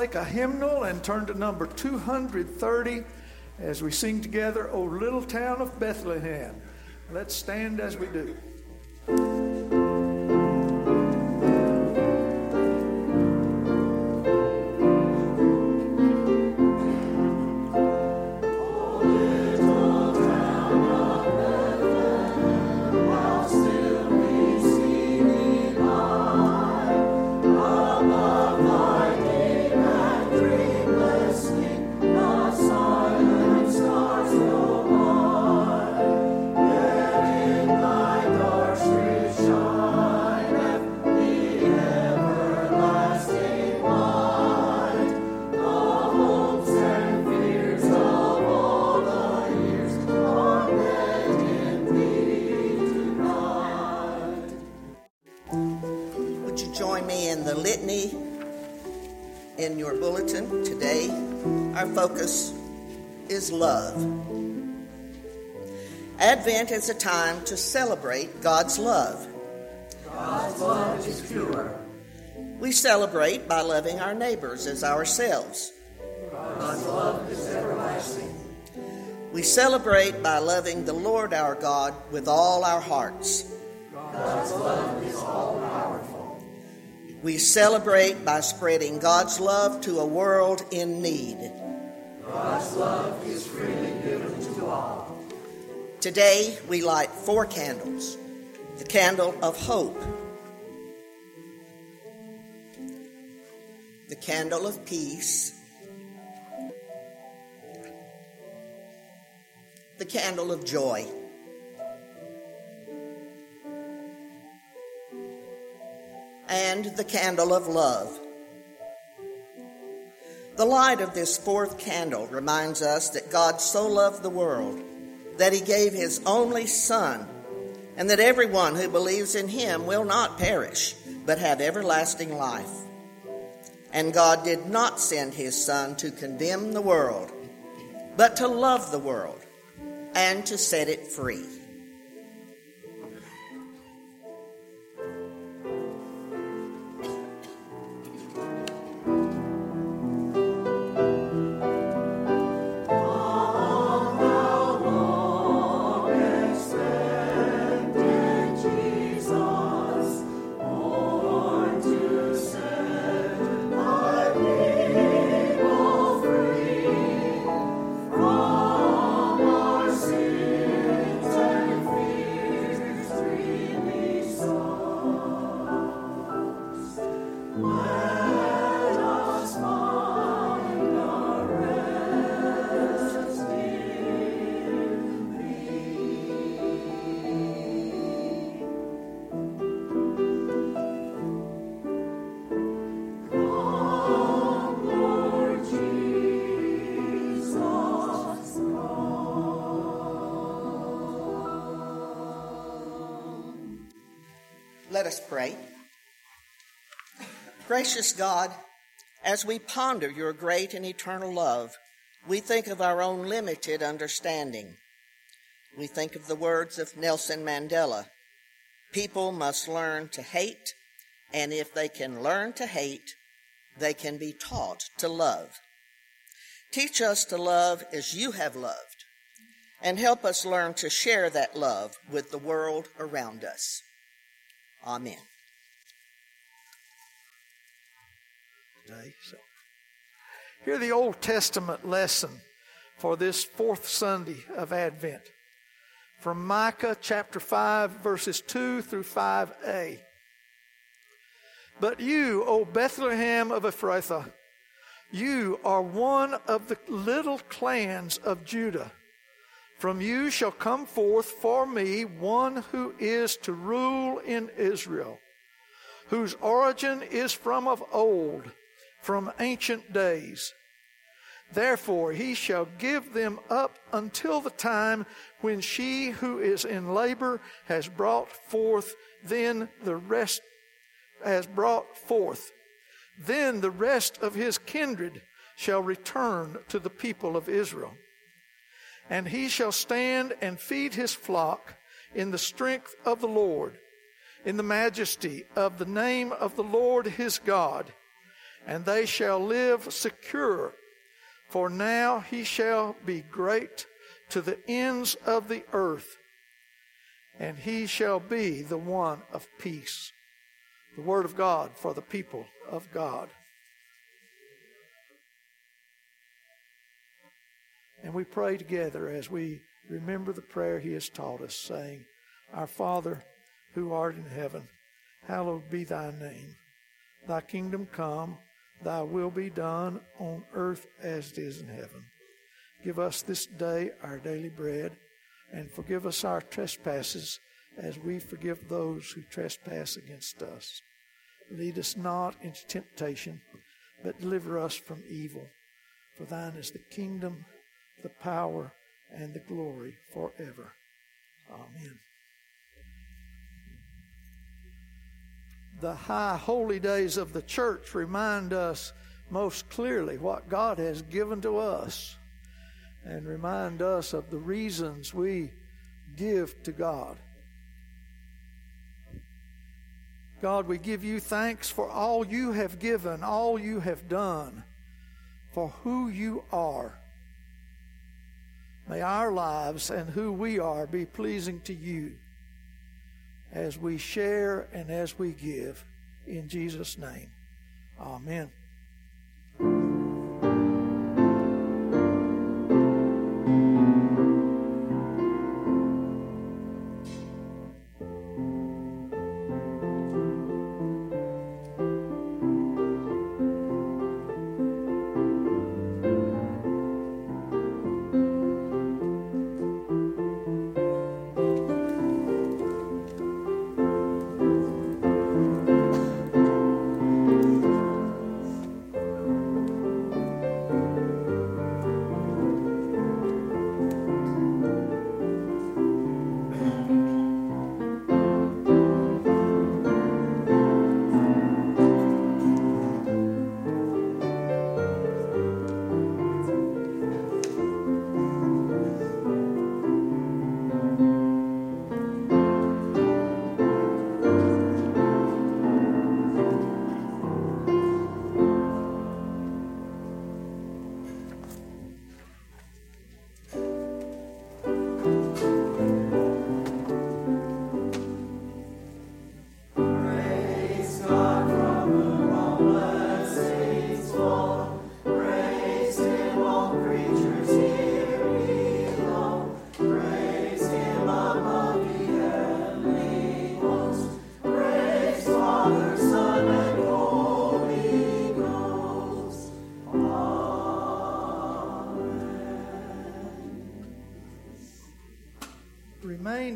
take a hymnal and turn to number 230 as we sing together, O Little Town of Bethlehem. Let's stand as we do. Focus is love. Advent is a time to celebrate God's love. God's love is pure. We celebrate by loving our neighbors as ourselves. God's love is everlasting. We celebrate by loving the Lord our God with all our hearts. God's love is all powerful. We celebrate by spreading God's love to a world in need. God's love is freely given to all. Today we light four candles the candle of hope, the candle of peace, the candle of joy. And the candle of love. The light of this fourth candle reminds us that God so loved the world that he gave his only Son, and that everyone who believes in him will not perish, but have everlasting life. And God did not send his Son to condemn the world, but to love the world and to set it free. Us pray. Gracious God, as we ponder your great and eternal love, we think of our own limited understanding. We think of the words of Nelson Mandela People must learn to hate, and if they can learn to hate, they can be taught to love. Teach us to love as you have loved, and help us learn to share that love with the world around us. Amen. Today, so hear the Old Testament lesson for this fourth Sunday of Advent from Micah chapter 5, verses 2 through 5a. But you, O Bethlehem of Ephrathah, you are one of the little clans of Judah. From you shall come forth for me one who is to rule in Israel, whose origin is from of old, from ancient days. Therefore he shall give them up until the time when she who is in labor has brought forth, then the rest has brought forth. Then the rest of his kindred shall return to the people of Israel. And he shall stand and feed his flock in the strength of the Lord, in the majesty of the name of the Lord his God. and they shall live secure. For now he shall be great to the ends of the earth, and he shall be the one of peace. The word of God for the people of God. And we pray together as we remember the prayer he has taught us, saying, Our Father, who art in heaven, hallowed be thy name. Thy kingdom come Thy will be done on earth as it is in heaven. Give us this day our daily bread, and forgive us our trespasses as we forgive those who trespass against us. Lead us not into temptation, but deliver us from evil. For thine is the kingdom, the power, and the glory forever. Amen. the high holy days of the church remind us most clearly what God has given to us and remind us of the reasons we give to God. God, we give you thanks for all you have given, all you have done, for who you are. May our lives and who we are be pleasing to you as we share and as we give. In Jesus' name, amen.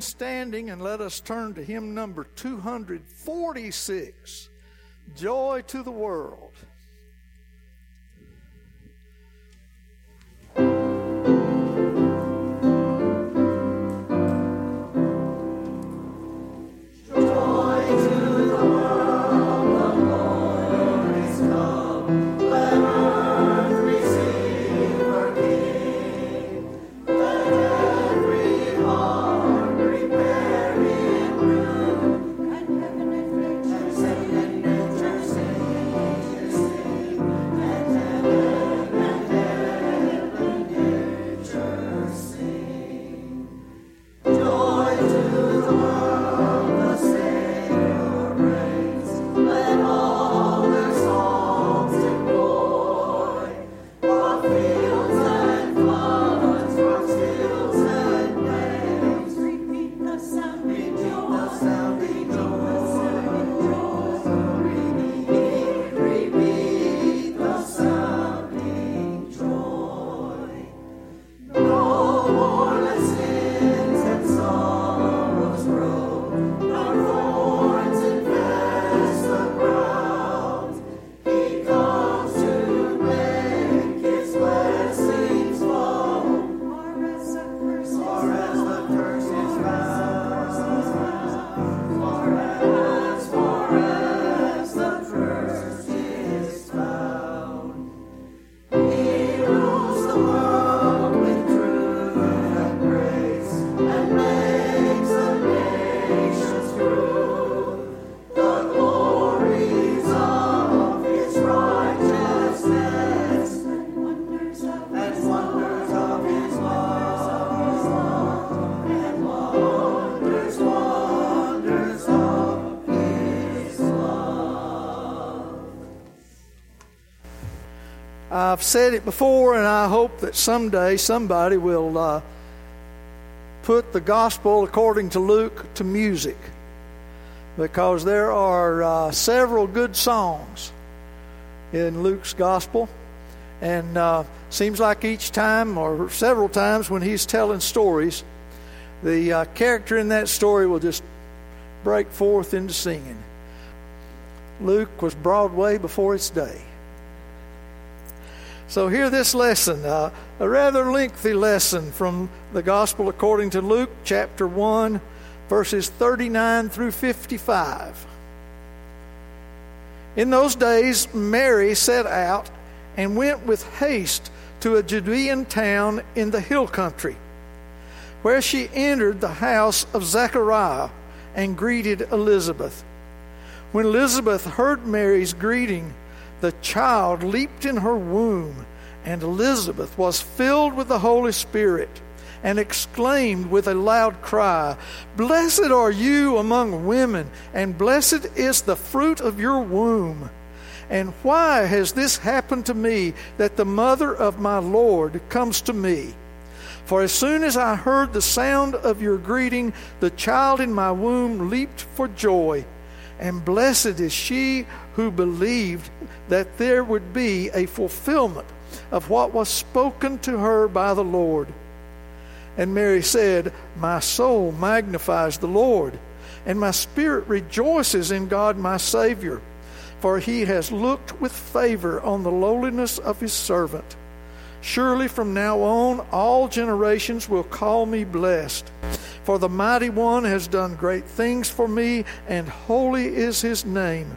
Standing and let us turn to hymn number 246 Joy to the World. I've said it before, and I hope that someday somebody will uh, put the gospel according to Luke to music because there are uh, several good songs in Luke's gospel. And uh, seems like each time or several times when he's telling stories, the uh, character in that story will just break forth into singing. Luke was Broadway before its day. So, hear this lesson, uh, a rather lengthy lesson from the Gospel according to Luke chapter 1, verses 39 through 55. In those days, Mary set out and went with haste to a Judean town in the hill country, where she entered the house of Zechariah and greeted Elizabeth. When Elizabeth heard Mary's greeting, the child leaped in her womb, and Elizabeth was filled with the Holy Spirit and exclaimed with a loud cry, Blessed are you among women, and blessed is the fruit of your womb. And why has this happened to me that the mother of my Lord comes to me? For as soon as I heard the sound of your greeting, the child in my womb leaped for joy. And blessed is she who believed that there would be a fulfillment of what was spoken to her by the Lord. And Mary said, My soul magnifies the Lord, and my spirit rejoices in God my Savior, for he has looked with favor on the lowliness of his servant. Surely from now on all generations will call me blessed. For the mighty one has done great things for me, and holy is his name.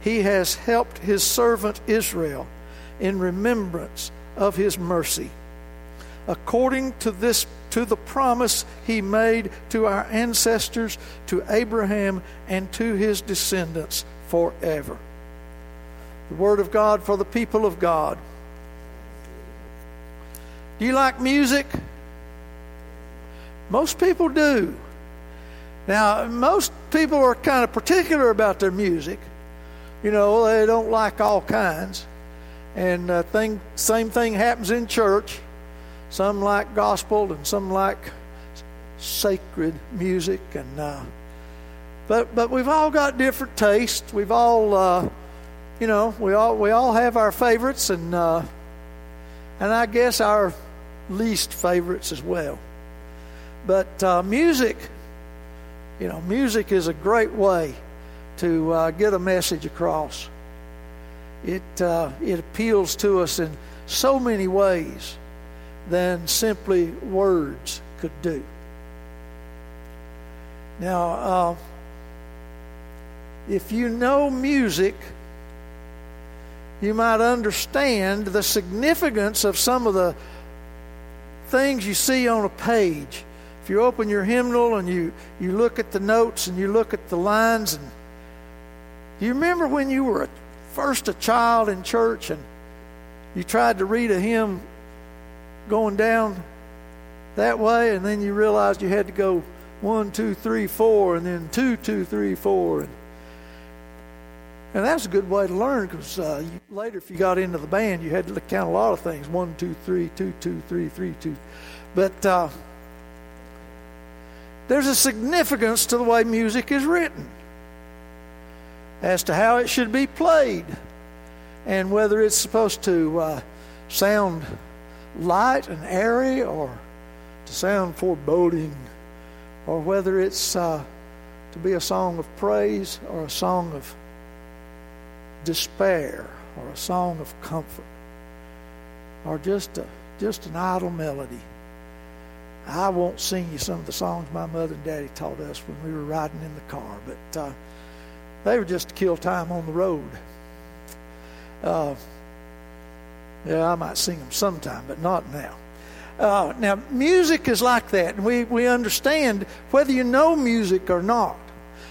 He has helped his servant Israel in remembrance of his mercy, according to this to the promise he made to our ancestors, to Abraham, and to his descendants forever. The word of God for the people of God. Do you like music? Most people do. Now, most people are kind of particular about their music. You know, they don't like all kinds. And uh, thing, same thing happens in church. Some like gospel and some like sacred music. And uh, but but we've all got different tastes. We've all uh, you know we all we all have our favorites and uh, and I guess our least favorites as well. But uh, music, you know, music is a great way to uh, get a message across. It, uh, it appeals to us in so many ways than simply words could do. Now, uh, if you know music, you might understand the significance of some of the things you see on a page. If you open your hymnal and you, you look at the notes and you look at the lines and do you remember when you were first a child in church and you tried to read a hymn going down that way, and then you realized you had to go one, two, three, four, and then two, two, three, four, and and that's a good way to learn because uh, later, if you got into the band, you had to count a lot of things: one, two, three, two, two, three, three, two. But uh, there's a significance to the way music is written as to how it should be played and whether it's supposed to uh, sound light and airy or to sound foreboding or whether it's uh, to be a song of praise or a song of despair or a song of comfort or just a, just an idle melody. I won't sing you some of the songs my mother and daddy taught us when we were riding in the car, but uh, they were just to kill time on the road. Uh, Yeah, I might sing them sometime, but not now. Uh, now, music is like that, and we, we understand whether you know music or not.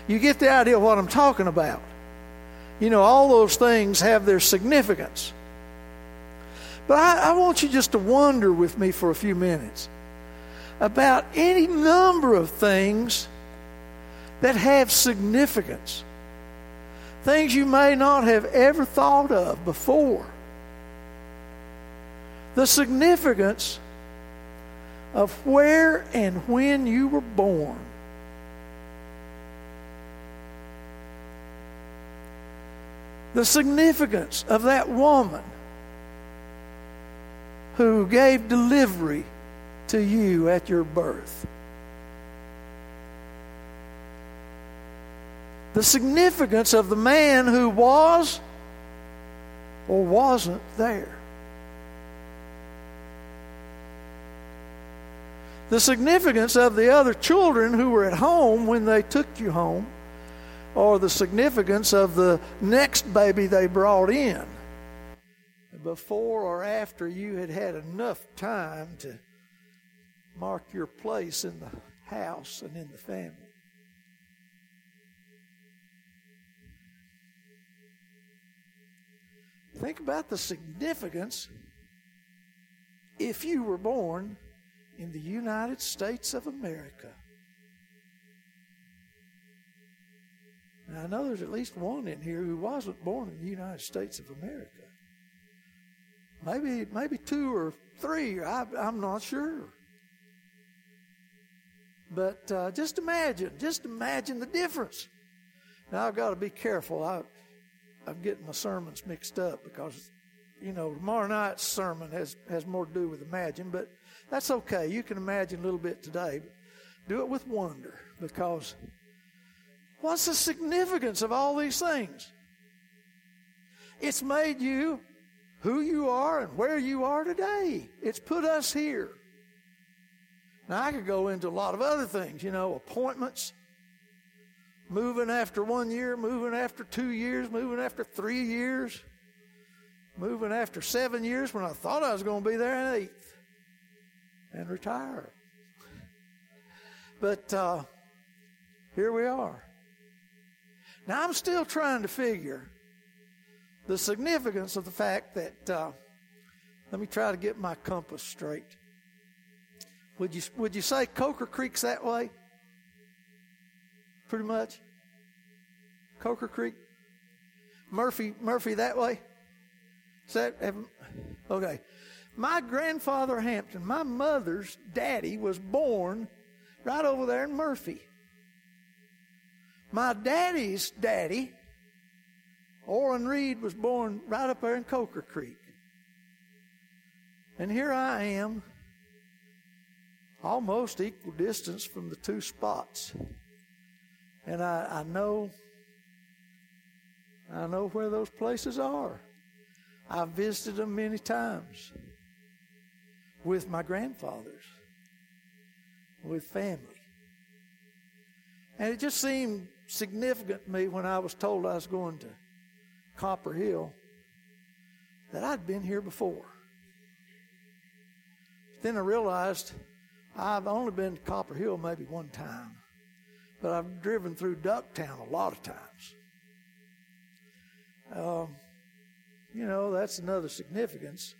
You get the idea of what I'm talking about. You know, all those things have their significance. But I, I want you just to wonder with me for a few minutes about any number of things that have significance. Things you may not have ever thought of before. The significance of where and when you were born. The significance of that woman who gave delivery to you at your birth. The significance of the man who was or wasn't there. The significance of the other children who were at home when they took you home, or the significance of the next baby they brought in before or after you had had enough time to mark your place in the house and in the family. Think about the significance if you were born in the United States of America. Now, I know there's at least one in here who wasn't born in the United States of America. Maybe, maybe two or three. I, am not sure. But uh, just imagine, just imagine the difference. Now I've got to be careful. I, I'm getting my sermons mixed up because, you know, tomorrow night's sermon has has more to do with imagine, but that's okay. You can imagine a little bit today, but do it with wonder because what's the significance of all these things? It's made you who you are and where you are today. It's put us here. Now, I could go into a lot of other things, you know, appointments, moving after one year, moving after two years, moving after three years, moving after seven years when I thought I was going to be there in eighth and retire. But uh, here we are. Now, I'm still trying to figure the significance of the fact that, uh, let me try to get my compass straight. Would you, would you say Coker Creek's that way? Pretty much? Coker Creek? Murphy, Murphy that way? Is that, okay. My grandfather Hampton, my mother's daddy was born right over there in Murphy. My daddy's daddy Orrin Reed was born right up there in Coker Creek. And here I am, almost equal distance from the two spots. And I, I know I know where those places are. I've visited them many times with my grandfathers, with family. And it just seemed significant to me when I was told I was going to Copperhill that I'd been here before. Then I realized I've only been to Copperhill maybe one time, but I've driven through Ducktown a lot of times. Um, you know, that's another significance.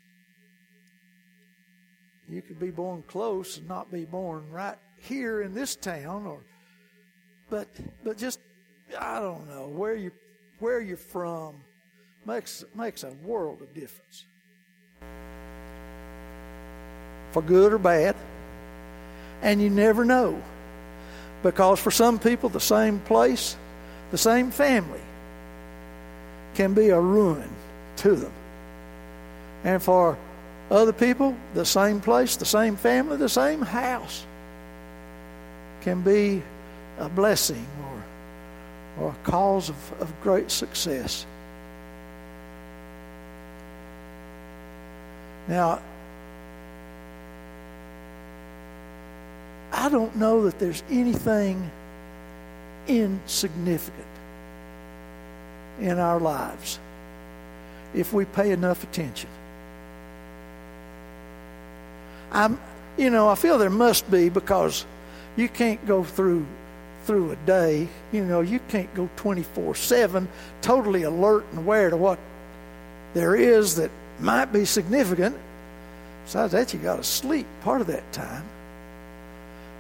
You could be born close and not be born right here in this town, or but but just I don't know where you where you're from makes, makes a world of difference. For good or bad. And you never know. Because for some people, the same place, the same family can be a ruin to them. And for other people, the same place, the same family, the same house can be a blessing or, or a cause of, of great success. Now, I don't know that there's anything insignificant in our lives if we pay enough attention. I'm, you know, I feel there must be because you can't go through through a day. You know, you can't go 24 7 totally alert and aware to what there is that might be significant. Besides that, you got to sleep part of that time.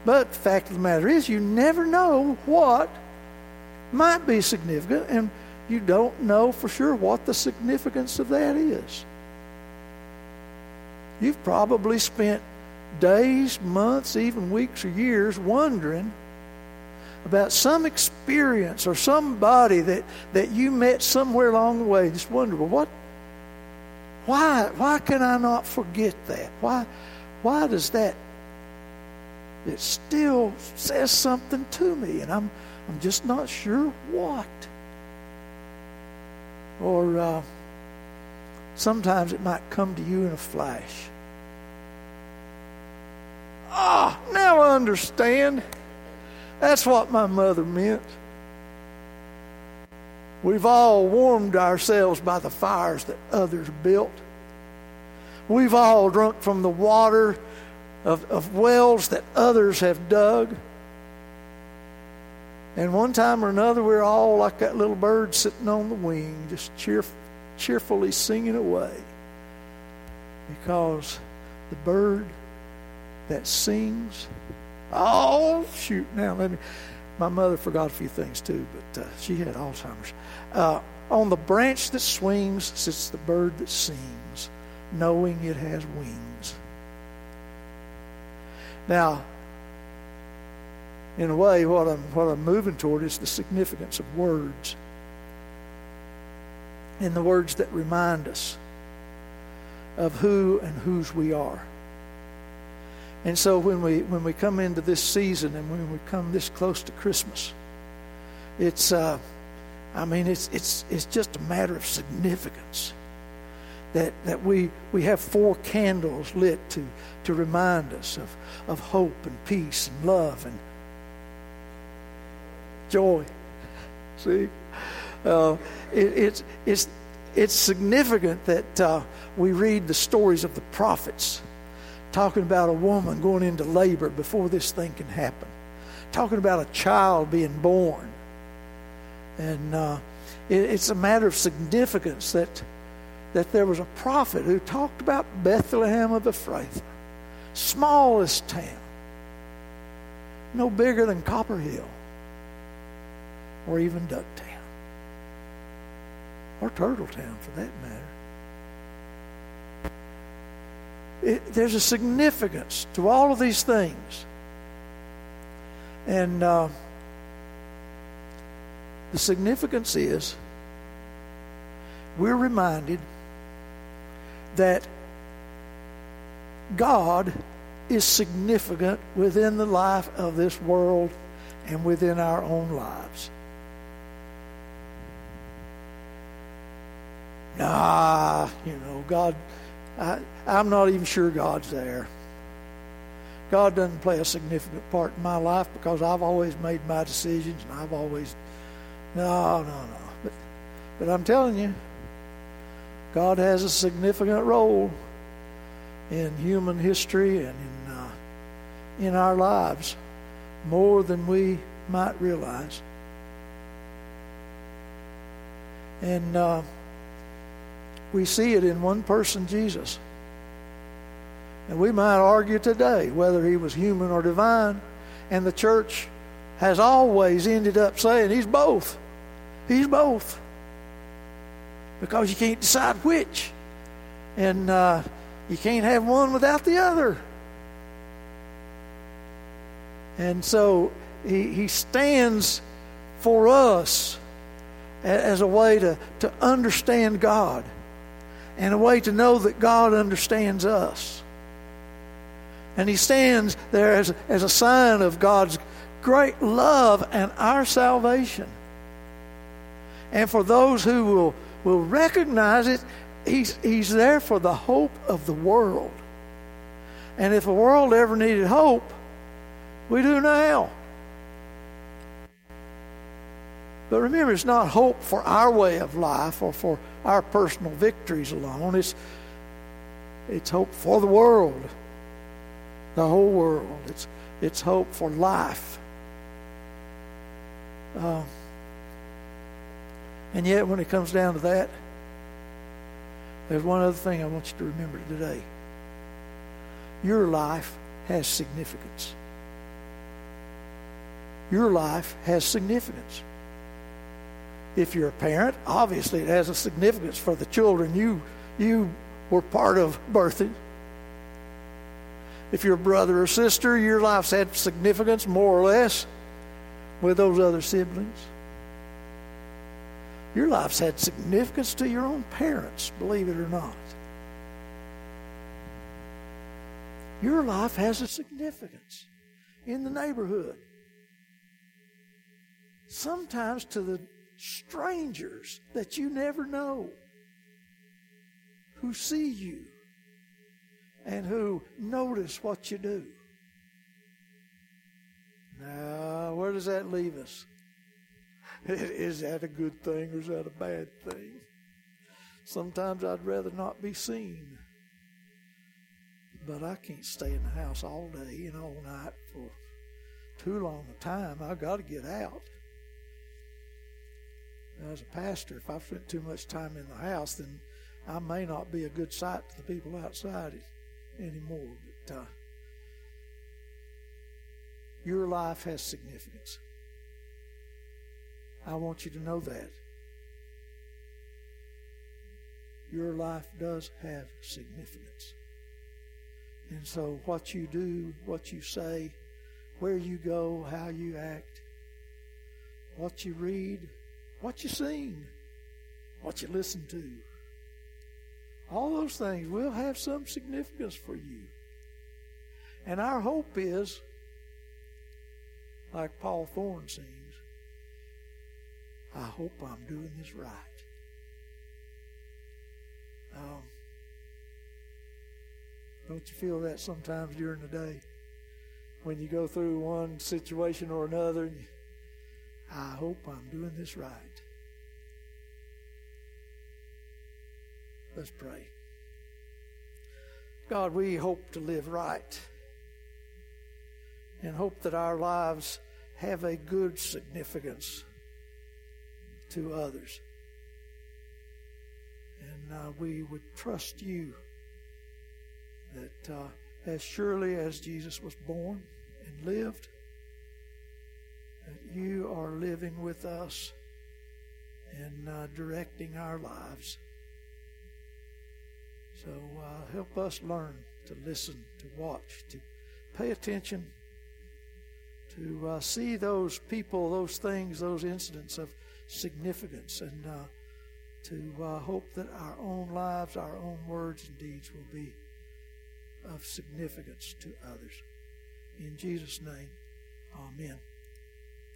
But the fact of the matter is, you never know what might be significant, and you don't know for sure what the significance of that is. You've probably spent days, months, even weeks or years wondering about some experience or somebody that, that you met somewhere along the way. Just wonder, well, what why why can I not forget that? Why why does that it still says something to me and I'm I'm just not sure what. Or uh, sometimes it might come to you in a flash. Ah, oh, now I understand. That's what my mother meant. We've all warmed ourselves by the fires that others built. We've all drunk from the water of, of wells that others have dug. And one time or another, we're all like that little bird sitting on the wing, just cheer, cheerfully singing away. Because the bird that sings, oh, shoot, now let me. My mother forgot a few things too, but uh, she had Alzheimer's. Uh, on the branch that swings sits the bird that sings, knowing it has wings. Now, in a way, what I'm, what I'm moving toward is the significance of words. And the words that remind us of who and whose we are. And so when we when we come into this season and when we come this close to Christmas, it's uh, I mean it's it's it's just a matter of significance that that we we have four candles lit to to remind us of of hope and peace and love and joy. See, uh, it, it's it's it's significant that uh, we read the stories of the prophets, talking about a woman going into labor before this thing can happen, talking about a child being born, and uh, it, it's a matter of significance that that there was a prophet who talked about Bethlehem of Ephrathah, smallest town, no bigger than Copperhill or even Ducktown or Turtletown for that matter. It, there's a significance to all of these things. And uh, the significance is we're reminded that God is significant within the life of this world and within our own lives. ah, you know, God, I, I'm not even sure God's there. God doesn't play a significant part in my life because I've always made my decisions and I've always, no, no, no. But, but I'm telling you, God has a significant role in human history and in, uh, in our lives more than we might realize. And, uh, we see it in one person, Jesus. And we might argue today whether he was human or divine. And the church has always ended up saying he's both. He's both. Because you can't decide which. And uh, you can't have one without the other. And so he, he stands for us as a way to, to understand God and a way to know that God understands us. And He stands there as, as a sign of God's great love and our salvation. And for those who will, will recognize it, he's, he's there for the hope of the world. And if the world ever needed hope, we do now. But remember, it's not hope for our way of life or for our personal victories alone. It's, it's hope for the world. the whole world. It's it's hope for life. Uh, and yet, when it comes down to that, there's one other thing I want you to remember today. Your life has significance. Your life has significance. If you're a parent, obviously it has a significance for the children you you were part of birthing. If you're a brother or sister, your life's had significance more or less with those other siblings. Your life's had significance to your own parents, believe it or not. Your life has a significance in the neighborhood. Sometimes to the strangers that you never know who see you and who notice what you do. Now, where does that leave us? Is that a good thing or is that a bad thing? Sometimes I'd rather not be seen. But I can't stay in the house all day and all night for too long a time. I've got to get out. As a pastor, if I've spent too much time in the house, then I may not be a good sight to the people outside anymore. But uh, your life has significance. I want you to know that. Your life does have significance. And so, what you do, what you say, where you go, how you act, what you read, what you sing, what you listen to, all those things will have some significance for you. And our hope is, like Paul Thorn sings, I hope I'm doing this right. Um, don't you feel that sometimes during the day? When you go through one situation or another, I hope I'm doing this right. Let's pray. God, we hope to live right and hope that our lives have a good significance to others. And uh, we would trust you that uh, as surely as Jesus was born and lived, that you are living with us and uh, directing our lives. So uh, help us learn to listen, to watch, to pay attention, to uh, see those people, those things, those incidents of significance, and uh, to uh, hope that our own lives, our own words and deeds will be of significance to others. In Jesus' name, amen.